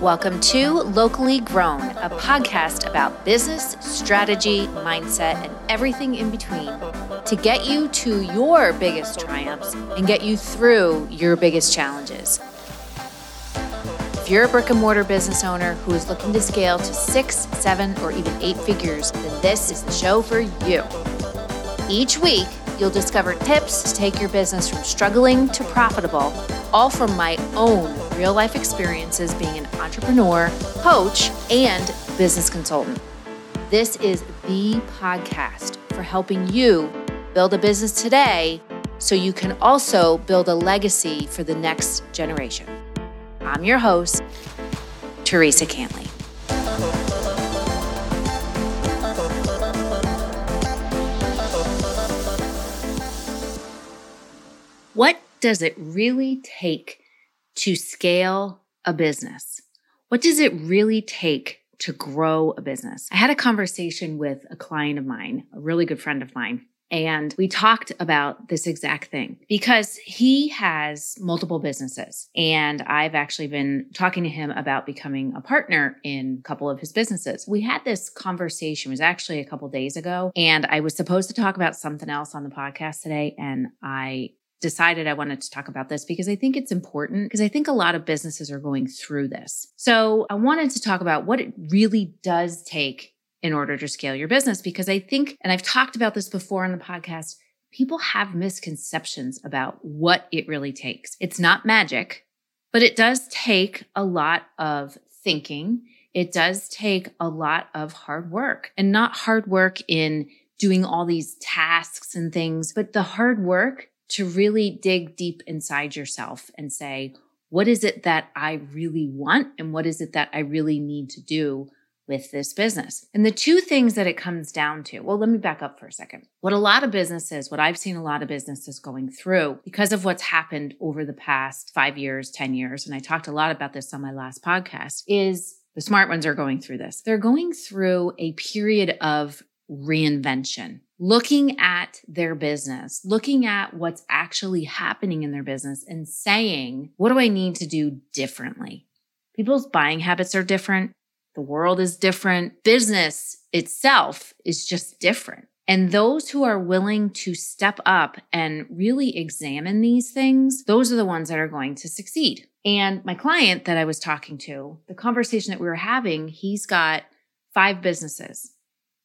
Welcome to Locally Grown, a podcast about business, strategy, mindset, and everything in between to get you to your biggest triumphs and get you through your biggest challenges. If you're a brick and mortar business owner who is looking to scale to six, seven, or even eight figures, then this is the show for you. Each week, you'll discover tips to take your business from struggling to profitable, all from my own real life experiences being an entrepreneur, coach, and business consultant. This is the podcast for helping you build a business today so you can also build a legacy for the next generation. I'm your host, Theresa Cantley. What does it really take to scale a business? What does it really take to grow a business? I had a conversation with a client of mine, a really good friend of mine, and we talked about this exact thing because he has multiple businesses. And I've actually been talking to him about becoming a partner in a couple of his businesses. We had this conversation, it was actually a couple days ago, and I was supposed to talk about something else on the podcast today. And I decided I wanted to talk about this because I think it's important because I think a lot of businesses are going through this. So I wanted to talk about what it really does take in order to scale your business because I think, and I've talked about this before on the podcast, people have misconceptions about what it really takes. It's not magic, but it does take a lot of thinking. It does take a lot of hard work and not hard work in doing all these tasks and things, but the hard work to really dig deep inside yourself and say, what is it that I really want? And what is it that I really need to do with this business? And the two things that it comes down to, well, let me back up for a second. What a lot of businesses, what I've seen a lot of businesses going through because of what's happened over the past five years, 10 years, and I talked a lot about this on my last podcast, is the smart ones are going through this. They're going through a period of reinvention looking at their business, looking at what's actually happening in their business and saying, what do I need to do differently? People's buying habits are different. The world is different. Business itself is just different. And those who are willing to step up and really examine these things, those are the ones that are going to succeed. And my client that I was talking to, the conversation that we were having, he's got five businesses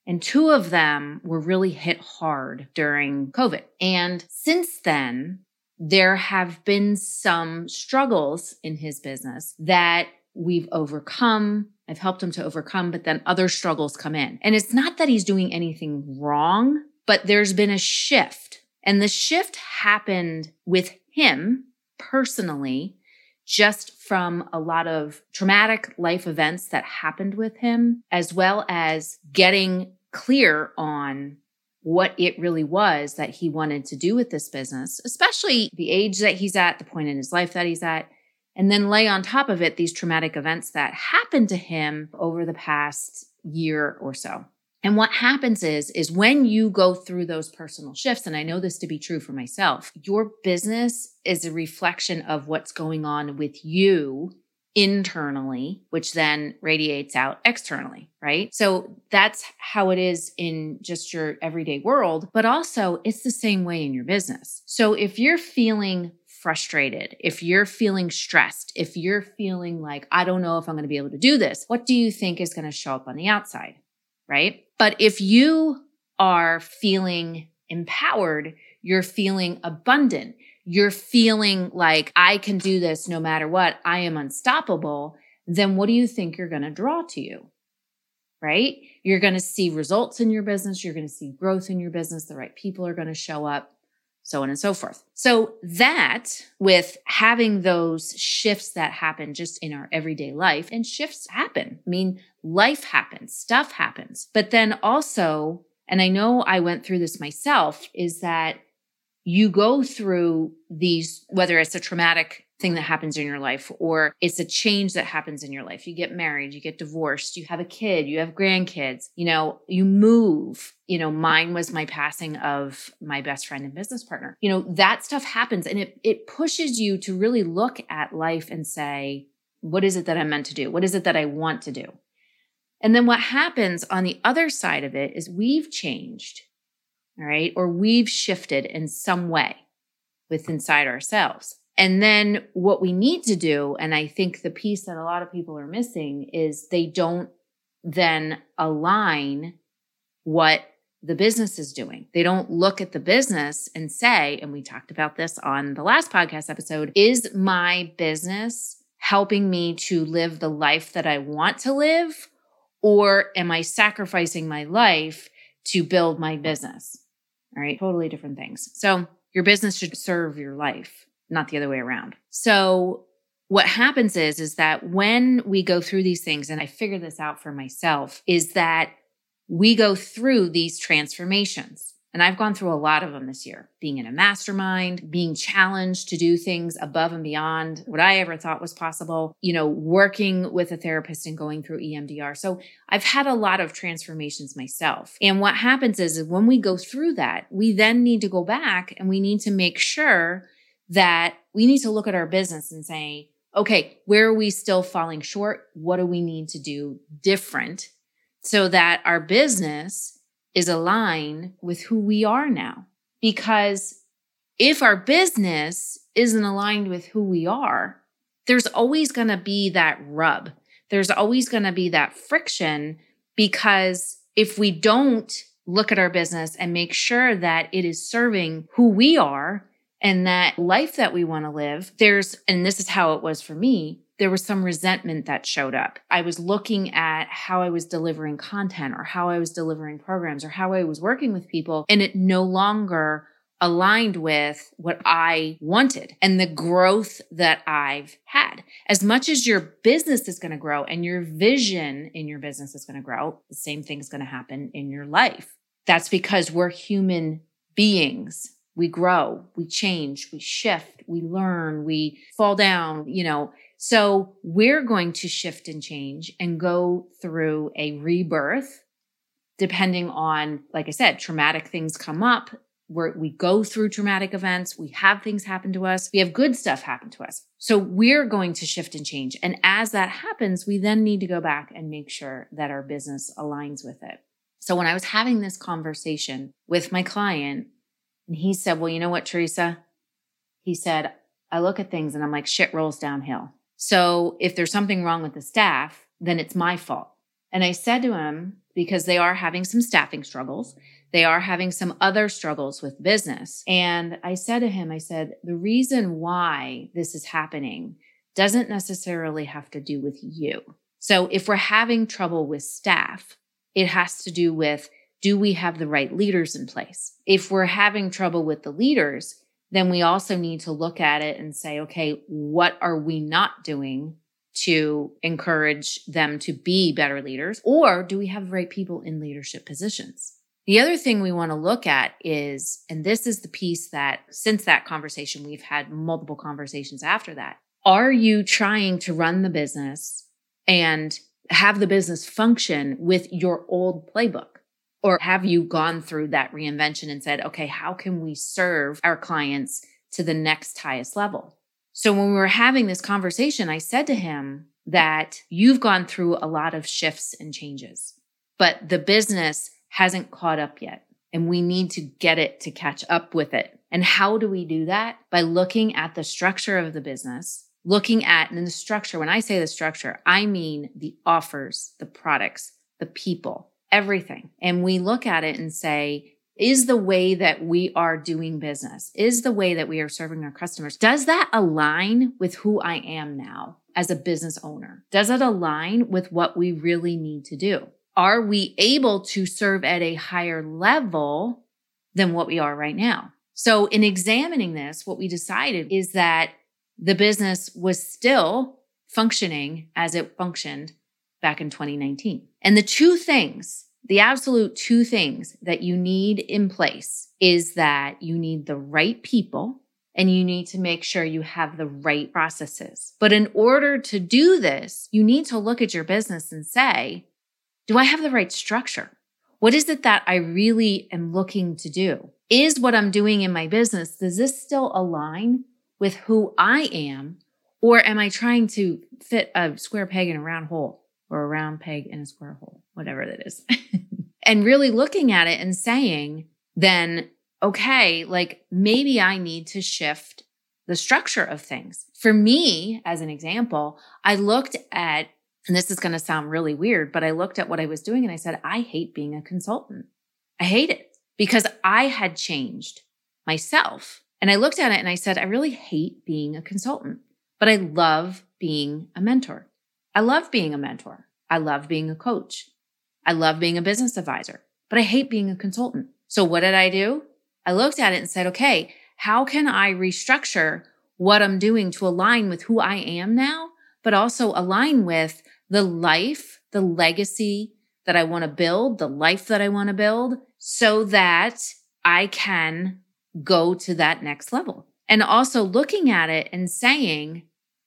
and two of them were really hit hard during COVID. And since then, there have been some struggles in his business that we've overcome. I've helped him to overcome, but then other struggles come in. And it's not that he's doing anything wrong, but there's been a shift. And the shift happened with him personally, just from a lot of traumatic life events that happened with him, as well as getting clear on what it really was that he wanted to do with this business, especially the age that he's at, the point in his life that he's at, and then lay on top of it these traumatic events that happened to him over the past year or so. And what happens is, is when you go through those personal shifts, and I know this to be true for myself, your business is a reflection of what's going on with you internally, which then radiates out externally, right? So that's how it is in just your everyday world, but also it's the same way in your business. So if you're feeling frustrated, if you're feeling stressed, if you're feeling like, I don't know if I'm going to be able to do this, what do you think is going to show up on the outside? Right. But if you are feeling empowered, you're feeling abundant, you're feeling like I can do this no matter what, I am unstoppable, then what do you think you're going to draw to you? Right? You're going to see results in your business, you're going to see growth in your business, the right people are going to show up, so on and so forth. So, that with having those shifts that happen just in our everyday life, and shifts happen. I mean, life happens, stuff happens. But then also, and I know I went through this myself, is that you go through these, whether it's a traumatic thing that happens in your life or it's a change that happens in your life. You get married, you get divorced, you have a kid, you have grandkids, you know, you move. You know, mine was my passing of my best friend and business partner. You know, that stuff happens and it it pushes you to really look at life and say, What is it that I'm meant to do? What is it that I want to do? And then what happens on the other side of it is we've changed, all right, or we've shifted in some way with inside ourselves. And then what we need to do, and I think the piece that a lot of people are missing is they don't then align what the business is doing. They don't look at the business and say, and we talked about this on the last podcast episode, is my business helping me to live the life that I want to live? Or am I sacrificing my life to build my business? All right, totally different things. So your business should serve your life, not the other way around. So what happens is is that when we go through these things and I figure this out for myself is that we go through these transformations. And I've gone through a lot of them this year, being in a mastermind, being challenged to do things above and beyond what I ever thought was possible, you know, working with a therapist and going through EMDR. So I've had a lot of transformations myself. And what happens is, is when we go through that, we then need to go back and we need to make sure that we need to look at our business and say, okay, where are we still falling short? What do we need to do different so that our business is aligned with who we are now. Because if our business isn't aligned with who we are, there's always going to be that rub. There's always going to be that friction because if we don't look at our business and make sure that it is serving who we are and that life that we want to live, there's, and this is how it was for me, there was some resentment that showed up. I was looking at how I was delivering content or how I was delivering programs or how I was working with people, and it no longer aligned with what I wanted and the growth that I've had. As much as your business is going to grow and your vision in your business is going to grow, the same thing is going to happen in your life. That's because we're human beings. We grow, we change, we shift, we learn, we fall down, you know, so we're going to shift and change and go through a rebirth depending on, like I said, traumatic things come up. Where we go through traumatic events, we have things happen to us, we have good stuff happen to us. So we're going to shift and change. And as that happens, we then need to go back and make sure that our business aligns with it. So when I was having this conversation with my client, and he said, Well, you know what, Theresa? He said, I look at things and I'm like, shit rolls downhill. So if there's something wrong with the staff, then it's my fault. And I said to him, because they are having some staffing struggles, they are having some other struggles with business. And I said to him, I said, the reason why this is happening doesn't necessarily have to do with you. So if we're having trouble with staff, it has to do with do we have the right leaders in place? If we're having trouble with the leaders, then we also need to look at it and say, okay, what are we not doing to encourage them to be better leaders? Or do we have the right people in leadership positions? The other thing we want to look at is, and this is the piece that since that conversation, we've had multiple conversations after that. Are you trying to run the business and have the business function with your old playbook? Or have you gone through that reinvention and said, okay, how can we serve our clients to the next highest level? So when we were having this conversation, I said to him that you've gone through a lot of shifts and changes, but the business hasn't caught up yet. And we need to get it to catch up with it. And how do we do that? By looking at the structure of the business, looking at, and the structure, when I say the structure, I mean the offers, the products, the people, everything. And we look at it and say, is the way that we are doing business, is the way that we are serving our customers, does that align with who I am now as a business owner? Does it align with what we really need to do? Are we able to serve at a higher level than what we are right now? So, in examining this, what we decided is that the business was still functioning as it functioned back in 2019. And the two things, the absolute two things that you need in place is that you need the right people and you need to make sure you have the right processes. But in order to do this, you need to look at your business and say, do I have the right structure? What is it that I really am looking to do? Is what I'm doing in my business, does this still align with who I am Or am I trying to fit a square peg in a round hole or a round peg in a square hole, whatever that is? and really looking at it and saying, then, okay, like maybe I need to shift the structure of things. For me, as an example, I looked at, and this is going to sound really weird, but I looked at what I was doing and I said, I hate being a consultant. I hate it because I had changed myself. And I looked at it and I said, I really hate being a consultant but I love being a mentor. I love being a mentor. I love being a coach. I love being a business advisor, but I hate being a consultant. So what did I do? I looked at it and said, okay, how can I restructure what I'm doing to align with who I am now, but also align with the life, the legacy that I want to build, the life that I want to build so that I can go to that next level. And also looking at it and saying,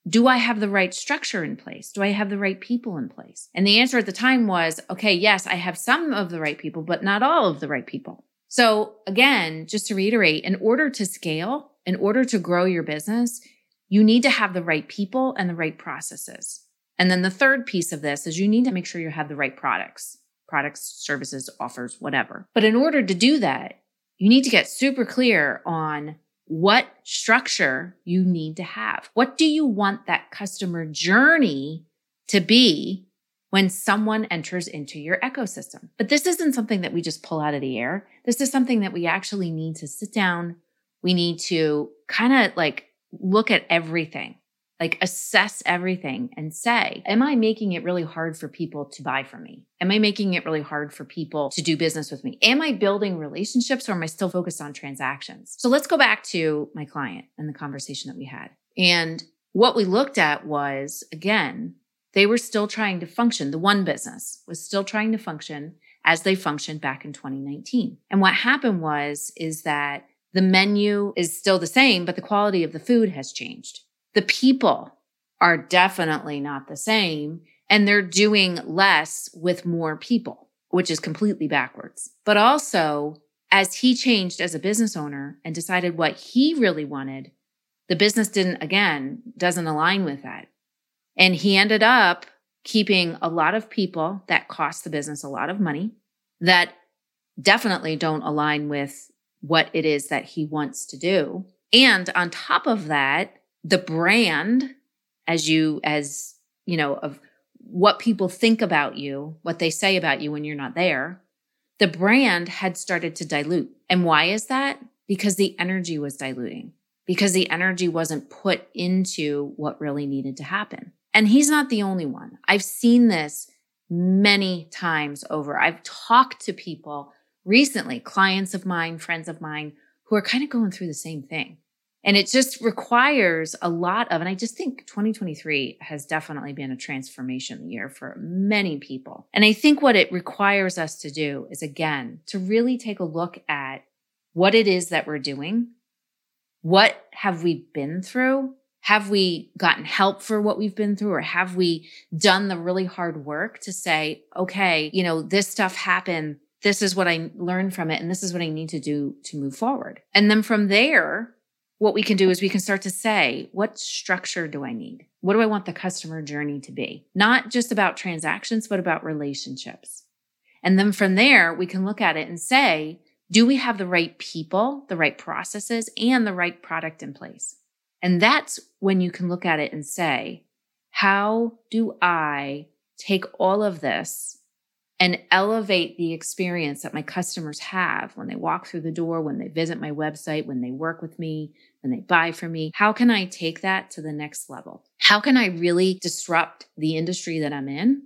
do I have the right structure in place? Do I have the right people in place? And the answer at the time was, okay, yes, I have some of the right people, but not all of the right people. So again, just to reiterate, in order to scale, in order to grow your business, you need to have the right people and the right processes. And then the third piece of this is you need to make sure you have the right products, products, services, offers, whatever. But in order to do that, you need to get super clear on what structure you need to have. What do you want that customer journey to be when someone enters into your ecosystem? But this isn't something that we just pull out of the air. This is something that we actually need to sit down. We need to kind of like look at everything like assess everything and say, am I making it really hard for people to buy from me? Am I making it really hard for people to do business with me? Am I building relationships or am I still focused on transactions? So let's go back to my client and the conversation that we had. And what we looked at was again, they were still trying to function. The one business was still trying to function as they functioned back in 2019. And what happened was, is that the menu is still the same, but the quality of the food has changed. The people are definitely not the same, and they're doing less with more people, which is completely backwards. But also, as he changed as a business owner and decided what he really wanted, the business didn't, again, doesn't align with that. And he ended up keeping a lot of people that cost the business a lot of money that definitely don't align with what it is that he wants to do. And on top of that, the brand as you as you know of what people think about you what they say about you when you're not there. The brand had started to dilute. And why is that? Because the energy was diluting. Because the energy wasn't put into what really needed to happen. And he's not the only one. I've seen this many times over. I've talked to people recently clients of mine friends of mine who are kind of going through the same thing and it just requires a lot of, and I just think 2023 has definitely been a transformation year for many people. And I think what it requires us to do is, again, to really take a look at what it is that we're doing. What have we been through? Have we gotten help for what we've been through? Or have we done the really hard work to say, okay, you know, this stuff happened. This is what I learned from it. And this is what I need to do to move forward. And then from there, what we can do is we can start to say, what structure do I need? What do I want the customer journey to be? Not just about transactions, but about relationships. And then from there, we can look at it and say, do we have the right people, the right processes, and the right product in place? And that's when you can look at it and say, how do I take all of this and elevate the experience that my customers have when they walk through the door, when they visit my website, when they work with me, when they buy from me. How can I take that to the next level? How can I really disrupt the industry that I'm in?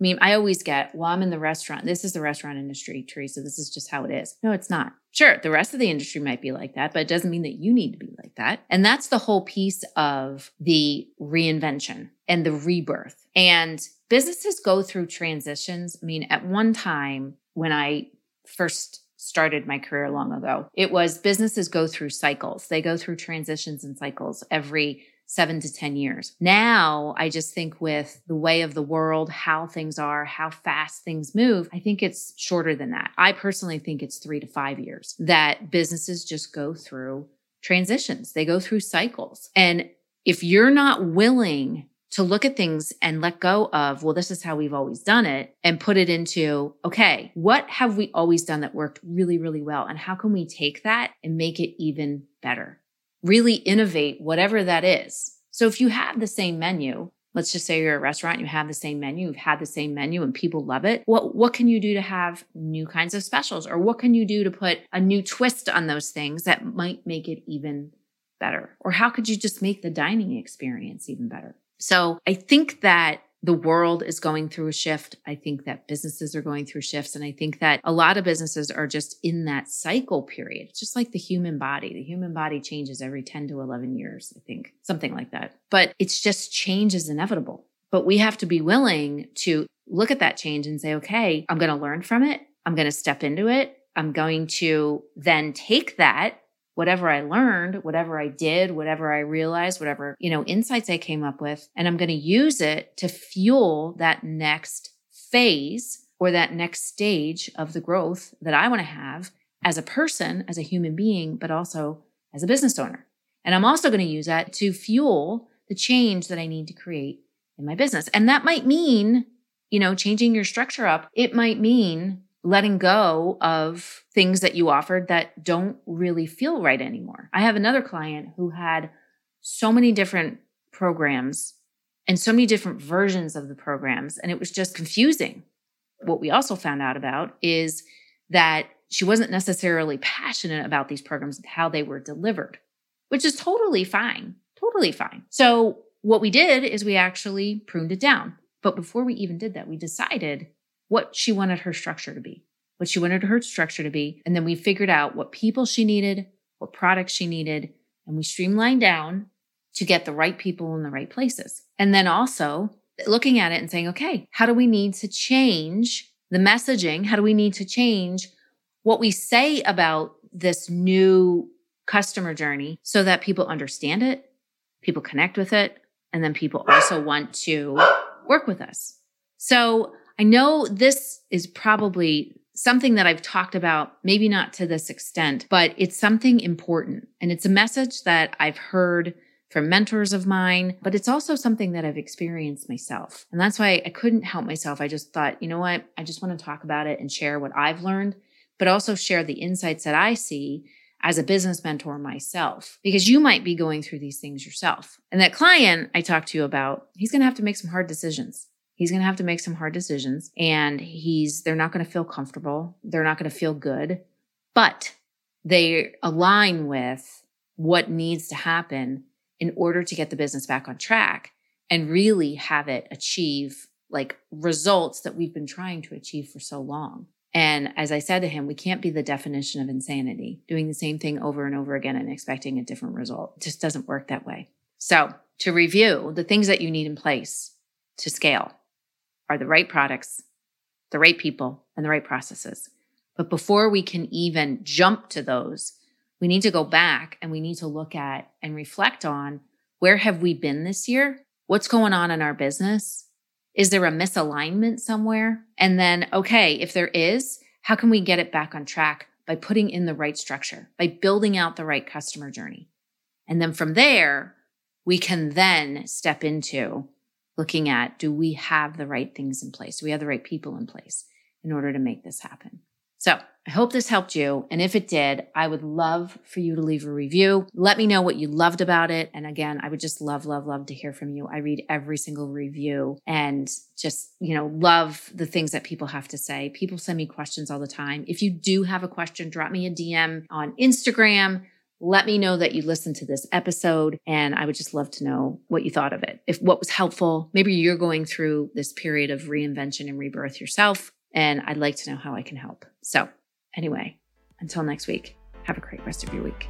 I mean, I always get, well, I'm in the restaurant. This is the restaurant industry, Theresa. This is just how it is. No, it's not. Sure, the rest of the industry might be like that, but it doesn't mean that you need to be like that. And that's the whole piece of the reinvention and the rebirth. And businesses go through transitions. I mean, at one time when I first started my career long ago, it was businesses go through cycles. They go through transitions and cycles every seven to 10 years. Now, I just think with the way of the world, how things are, how fast things move, I think it's shorter than that. I personally think it's three to five years that businesses just go through transitions. They go through cycles. And if you're not willing to look at things and let go of, well, this is how we've always done it and put it into, okay, what have we always done that worked really, really well? And how can we take that and make it even better? Really innovate whatever that is. So if you have the same menu, let's just say you're a restaurant, you have the same menu, you've had the same menu and people love it. What what can you do to have new kinds of specials or what can you do to put a new twist on those things that might make it even better? Or how could you just make the dining experience even better? So I think that the world is going through a shift. I think that businesses are going through shifts. And I think that a lot of businesses are just in that cycle period. It's just like the human body. The human body changes every 10 to 11 years, I think, something like that. But it's just change is inevitable. But we have to be willing to look at that change and say, okay, I'm going to learn from it. I'm going to step into it. I'm going to then take that whatever I learned, whatever I did, whatever I realized, whatever, you know, insights I came up with, and I'm going to use it to fuel that next phase or that next stage of the growth that I want to have as a person, as a human being, but also as a business owner. And I'm also going to use that to fuel the change that I need to create in my business. And that might mean, you know, changing your structure up. It might mean letting go of things that you offered that don't really feel right anymore. I have another client who had so many different programs and so many different versions of the programs, and it was just confusing. What we also found out about is that she wasn't necessarily passionate about these programs and how they were delivered, which is totally fine. Totally fine. So, what we did is we actually pruned it down. But before we even did that, we decided what she wanted her structure to be, what she wanted her structure to be. And then we figured out what people she needed, what products she needed, and we streamlined down to get the right people in the right places. And then also looking at it and saying, okay, how do we need to change the messaging? How do we need to change what we say about this new customer journey so that people understand it, people connect with it, and then people also want to work with us? So I know this is probably something that I've talked about, maybe not to this extent, but it's something important. And it's a message that I've heard from mentors of mine, but it's also something that I've experienced myself. And that's why I couldn't help myself. I just thought, you know what? I just want to talk about it and share what I've learned, but also share the insights that I see as a business mentor myself, because you might be going through these things yourself. And that client I talked to you about, he's going to have to make some hard decisions. He's going to have to make some hard decisions and he's they're not going to feel comfortable. They're not going to feel good, but they align with what needs to happen in order to get the business back on track and really have it achieve like results that we've been trying to achieve for so long. And as I said to him, we can't be the definition of insanity, doing the same thing over and over again and expecting a different result. It just doesn't work that way. So, to review the things that you need in place to scale are the right products, the right people, and the right processes. But before we can even jump to those, we need to go back and we need to look at and reflect on where have we been this year? What's going on in our business? Is there a misalignment somewhere? And then, okay, if there is, how can we get it back on track by putting in the right structure, by building out the right customer journey? And then from there, we can then step into looking at do we have the right things in place? Do we have the right people in place in order to make this happen? So I hope this helped you. And if it did, I would love for you to leave a review. Let me know what you loved about it. And again, I would just love, love, love to hear from you. I read every single review and just, you know, love the things that people have to say. People send me questions all the time. If you do have a question, drop me a DM on Instagram let me know that you listened to this episode and I would just love to know what you thought of it. If what was helpful, maybe you're going through this period of reinvention and rebirth yourself and I'd like to know how I can help. So, anyway, until next week, have a great rest of your week.